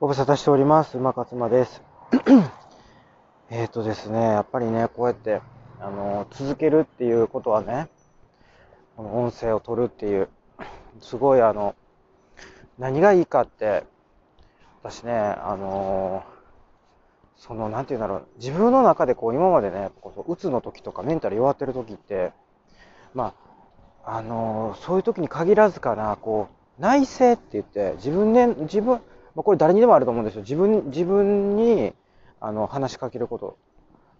ご無沙汰しております。馬勝間です。えっとですね、やっぱりね、こうやって、あの、続けるっていうことはね、この音声を取るっていう、すごいあの、何がいいかって、私ね、あのその、なんていうんだろう、自分の中でこう、今までね、こううつの時とかメンタル弱ってる時って、まあ、あのそういう時に限らずかな、こう、内省って言って、自分で、自分、まあ、これ誰にでもあると思うんですよ。自分、自分に、あの、話しかけること。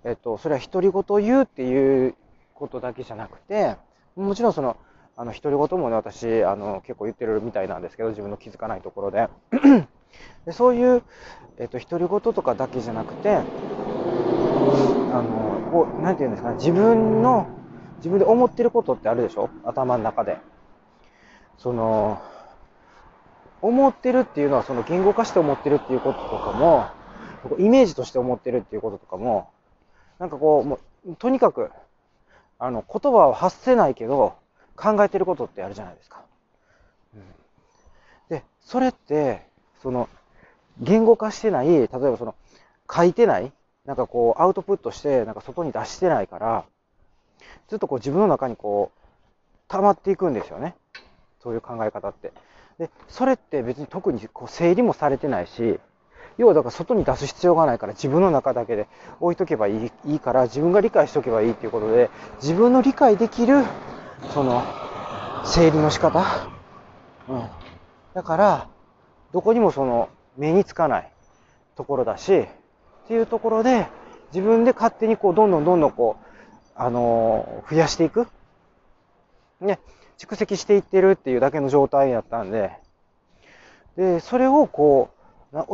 えっと、それは独り言を言うっていうことだけじゃなくて、もちろんその、あの、独り言もね、私、あの、結構言ってるみたいなんですけど、自分の気づかないところで。でそういう、えっと、独り言とかだけじゃなくて、あの、こう、なんていうんですかね、自分の、自分で思ってることってあるでしょ？頭の中で。その、思ってるっていうのは、その言語化して思ってるっていうこととかも、イメージとして思ってるっていうこととかも、なんかこう、もうとにかく、あの、言葉を発せないけど、考えてることってあるじゃないですか。うん、で、それって、その、言語化してない、例えばその、書いてない、なんかこう、アウトプットして、なんか外に出してないから、ずっとこう自分の中にこう、溜まっていくんですよね。そういう考え方って。で、それって別に特にこう整理もされてないし、要はだから外に出す必要がないから自分の中だけで置いとけばいいいいから自分が理解しとけばいいっていうことで自分の理解できるその整理の仕方、うん、だからどこにもその目につかないところだしっていうところで自分で勝手にこうどんどんどんどんこうあのー、増やしていく。ね。蓄積していってるっていうだけの状態だったんででそれをこう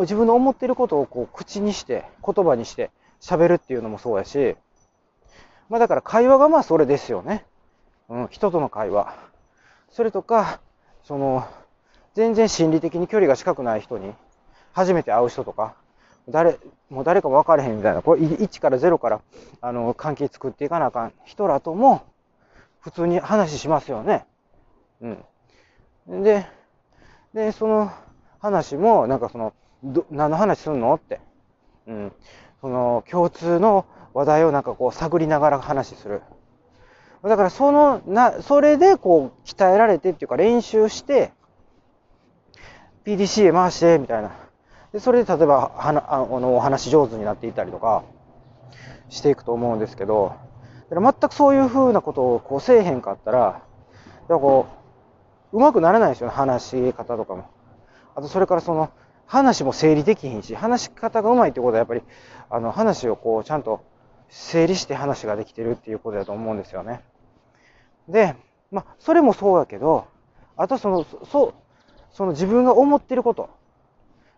自分の思ってることをこう口にして、言葉にして喋るっていうのもそうやし、まあだから会話がまあそれですよね。うん、人との会話。それとか、その、全然心理的に距離が近くない人に、初めて会う人とか、誰、もう誰かも分かれへんみたいな、これ1から0から、あの、関係作っていかなあかん人らとも、普通に話しますよね。うん。で、で、その話も、なんかその、ど何の話すんのって。うん。その、共通の話題をなんかこう探りながら話する。だからその、な、それでこう鍛えられてっていうか練習して、PDCA 回して、みたいな。で、それで例えば、はな、あの、お話上手になっていったりとか、していくと思うんですけど、だから全くそういう風なことをこうせえへんかったら、だからこう、うまくならないですよね、話し方とかも。あと、それからその、話も整理できひんし、話し方がうまいってことはやっぱり、あの、話をこう、ちゃんと整理して話ができてるっていうことだと思うんですよね。で、まあ、それもそうだけど、あとその、そう、その自分が思ってること。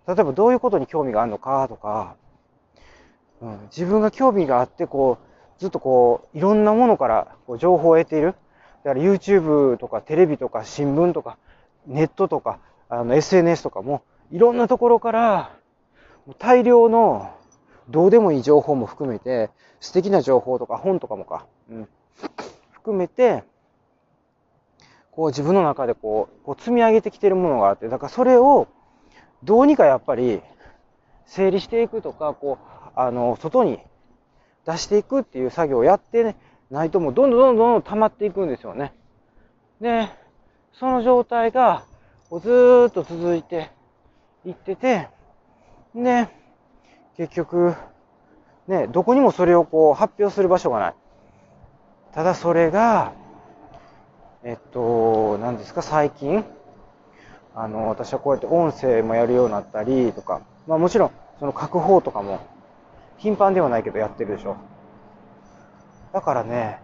例えばどういうことに興味があるのかとか、うん、自分が興味があって、こう、ずっとこう、いろんなものからこう情報を得ている。だから YouTube とかテレビとか新聞とかネットとかあの SNS とかもいろんなところから大量のどうでもいい情報も含めて素敵な情報とか本とかもか、うん、含めてこう自分の中でこうこう積み上げてきてるものがあってだからそれをどうにかやっぱり整理していくとかこうあの外に出していくっていう作業をやって、ね、ないともうどんどんどんどん溜まっていくんですよね。で、その状態がずーっと続いていってて、で、結局、ね、どこにもそれをこう発表する場所がない。ただそれが、えっと、何ですか、最近、あの、私はこうやって音声もやるようになったりとか、まあもちろん、その書く方とかも、頻繁ではないけどやってるでしょ。だからね、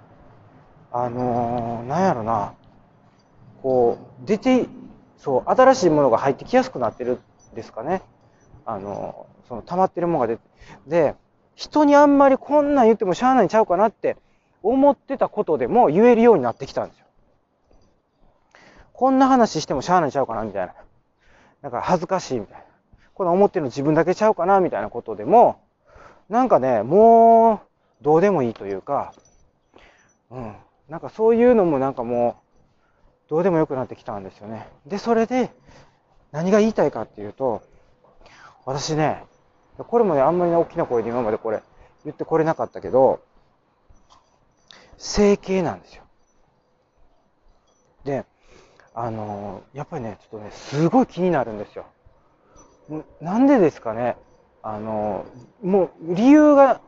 あのー、なんやろな、こう、出て、そう、新しいものが入ってきやすくなってるんですかね。あのー、その溜まってるものが出て、で、人にあんまりこんなん言ってもしゃあないんちゃうかなって思ってたことでも言えるようになってきたんですよ。こんな話してもしゃあないんちゃうかなみたいな。だか恥ずかしいみたいな。この思ってるの自分だけちゃうかなみたいなことでも、なんかね、もう、どうでもいいというか、うん。なんかそういうのもなんかもう、どうでもよくなってきたんですよね。で、それで、何が言いたいかっていうと、私ね、これもね、あんまり、大きな声で今までこれ言ってこれなかったけど、整形なんですよ。で、あのやっぱりね、ちょっとね、すごい気になるんですよ。なんでですかね。あのもう理由が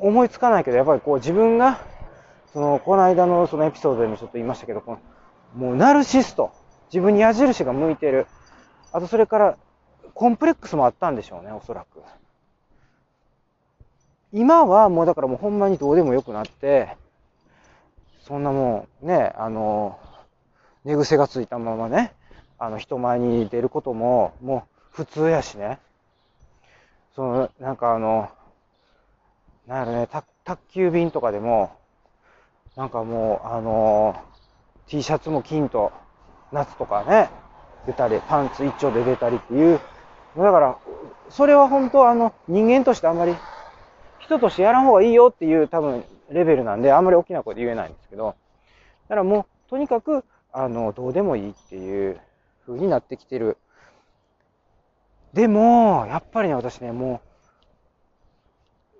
思いつかないけど、やっぱりこう自分が、その、この間のそのエピソードでもちょっと言いましたけど、このもうナルシスト。自分に矢印が向いてる。あとそれから、コンプレックスもあったんでしょうね、おそらく。今はもうだからもうほんまにどうでもよくなって、そんなもんね、あの、寝癖がついたままね、あの人前に出ることももう普通やしね。その、なんかあの、なんやろね、宅急便とかでも、なんかもう、あの T シャツも金と夏とかね、出たり、パンツ一丁で出たりっていう、だから、それは本当あの、人間としてあんまり、人としてやらん方がいいよっていう多分レベルなんで、あんまり大きな声で言えないんですけど、だからもう、とにかく、あの、どうでもいいっていう風になってきてる。でも、やっぱりね、私ね、もう、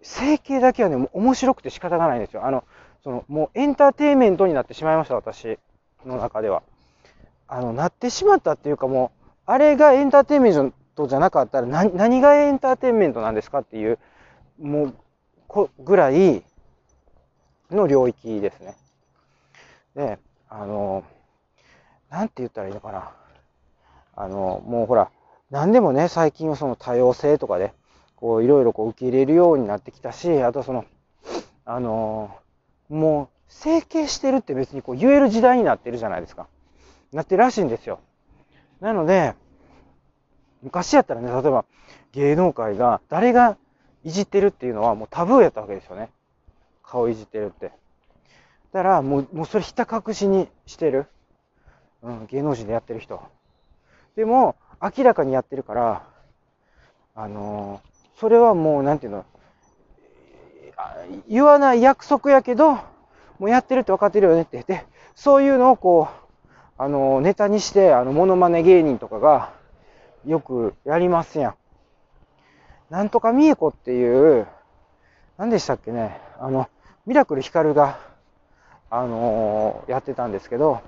整形だけはね、面白くて仕方がないんですよ。あの、その、もうエンターテインメントになってしまいました、私の中では。あの、なってしまったっていうかもう、あれがエンターテインメントじゃなかったら何、がエンターテインメントなんですかっていう、もう、こ、ぐらいの領域ですね。で、あの、なんて言ったらいいのかな。あの、もうほら、何でもね、最近はその多様性とかで、こう、いろいろこう受け入れるようになってきたし、あとその、あの、もう、整形してるって別にこう言える時代になってるじゃないですか。なってるらしいんですよ。なので、昔やったらね、例えば芸能界が誰がいじってるっていうのはもうタブーやったわけですよね。顔いじってるって。だからもう、もうそれひた隠しにしてる。うん、芸能人でやってる人。でも、明らかにやってるから、あの、それはもう、なんていうの、言わない約束やけど、もうやってるって分かってるよねって言って、そういうのをこう、あの、ネタにして、あの、モノマネ芸人とかが、よくやりますやん。なんとかみえこっていう、何でしたっけね、あの、ミラクルヒカルが、あのー、やってたんですけど、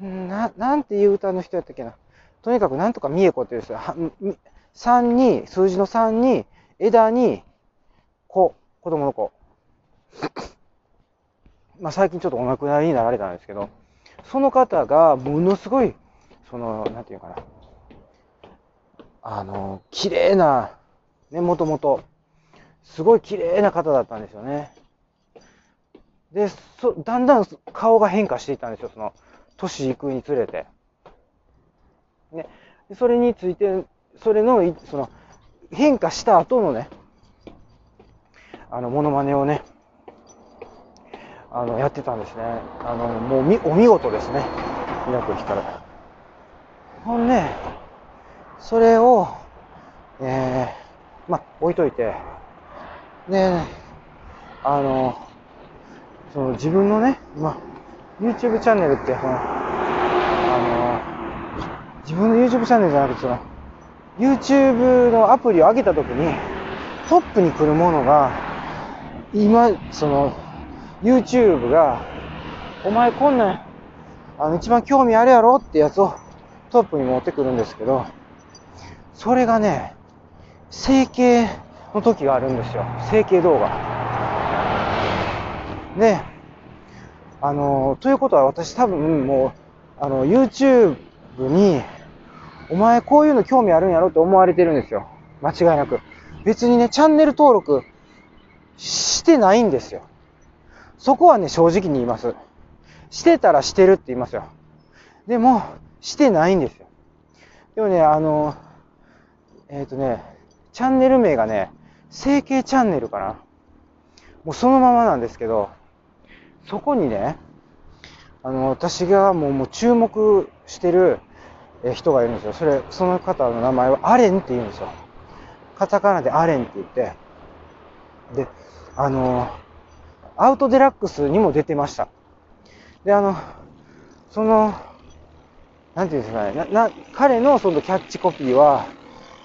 な、なんていう歌の人やったっけな？とにかくなんとかみえこっていう人、3に、数字の3に、枝に、子、子供の子。まあ、最近ちょっとお亡くなりになられたんですけど、その方がものすごい、その、なんていうかな、あの、綺麗な、ね、もともと、すごい綺麗な方だったんですよね。で、そ、だんだん顔が変化していったんですよ、その、年行くにつれて。ね。それについて、それの、その、変化した後のね、あの、モノマネをね、あの、やってたんですね。あの、もうみ、お見事ですね。ミラクル光。ほんで、それを、えー、まあ、置いといて、で、あの、その自分のね、まあ、YouTube チャンネルって、その、あの、自分の YouTube チャンネルじゃなくて、その、YouTube のアプリを上げたときに、トップに来るものが、今、その、YouTube が、お前こんなん、あの、一番興味あるやろってやつをトップに持ってくるんですけど、それがね、整形の時があるんですよ。整形動画。で、あの、ということは私多分もう、あの、YouTube に、お前こういうの興味あるんやろって思われてるんですよ。間違いなく。別にね、チャンネル登録してないんですよ。そこはね、正直に言います。してたらしてるって言いますよ。でも、してないんですよ。でもね、あの、えっ、ー、とね、チャンネル名がね、整形チャンネルかな。もうそのままなんですけど、そこにね、あの、私がもうもう注目してるえ人がいるんですよ。それ、その方の名前はアレンって言うんですよ。カタカナでアレンって言って、で、あの、アウトデラックスにも出てました。で、あの、その、なんていうんですかね、な、な、彼のそのキャッチコピーは、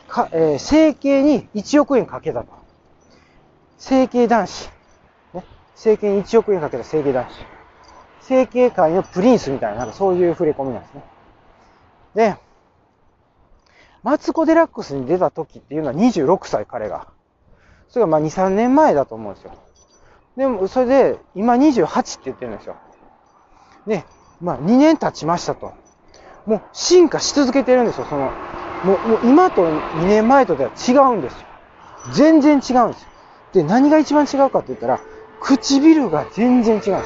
か、えー、整形に1億円かけたと。整形男子。ね。整形に1億円かけた整形男子。整形界のプリンスみたいな、なんかそういう触れ込みなんですね。で、マツコ・デラックスに出た時っていうのは26歳、彼が。それがまあ2、3年前だと思うんですよ。でも、それで、今28って言ってるんですよ。で、まあ2年経ちましたと。もう進化し続けてるんですよ。その、もうもう今と2年前とでは違うんですよ。全然違うんですよ。で、何が一番違うかって言ったら、唇が全然違うんですよ。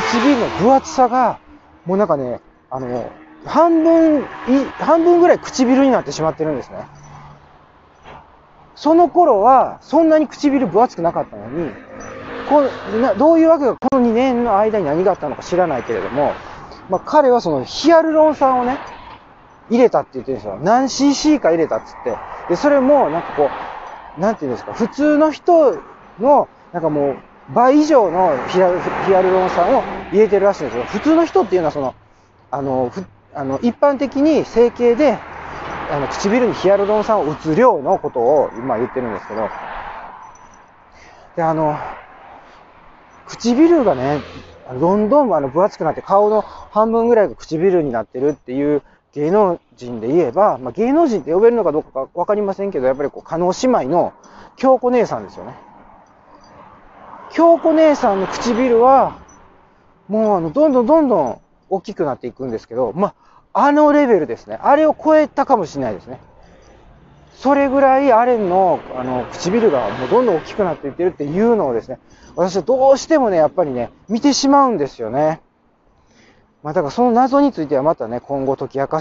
唇の分厚さが、もうなんかね、あの、半分、い、半分ぐらい唇になってしまってるんですね。その頃は、そんなに唇分厚くなかったのに、こなどういうわけか、この2年の間に何があったのか知らないけれども、まあ、彼はそのヒアルロン酸をね、入れたって言ってるんですよ。何 cc か入れたっつって。で、それも、なんかこう、なんていうんですか、普通の人の、なんかもう、倍以上のヒアルロン酸を入れてるらしいんですよ。普通の人っていうのは、その、あの、あの一般的に整形で、あの、唇にヒアルロン酸を打つ量のことを今言ってるんですけど、で、あの、唇がね、どんどんあの分厚くなって顔の半分ぐらいが唇になってるっていう芸能人で言えば、まあ、芸能人って呼べるのかどうかわかりませんけど、やっぱりこう、加納姉妹の京子姉さんですよね。京子姉さんの唇は、もうあの、どんどんどんどん大きくなっていくんですけど、まあ、あのレベルですね。あれを超えたかもしれないですね。それぐらいアレンのあの唇がもうどんどん大きくなっていってるっていうのをですね、私はどうしてもね、やっぱりね、見てしまうんですよね。まあだからその謎についてはまたね、今後解き明か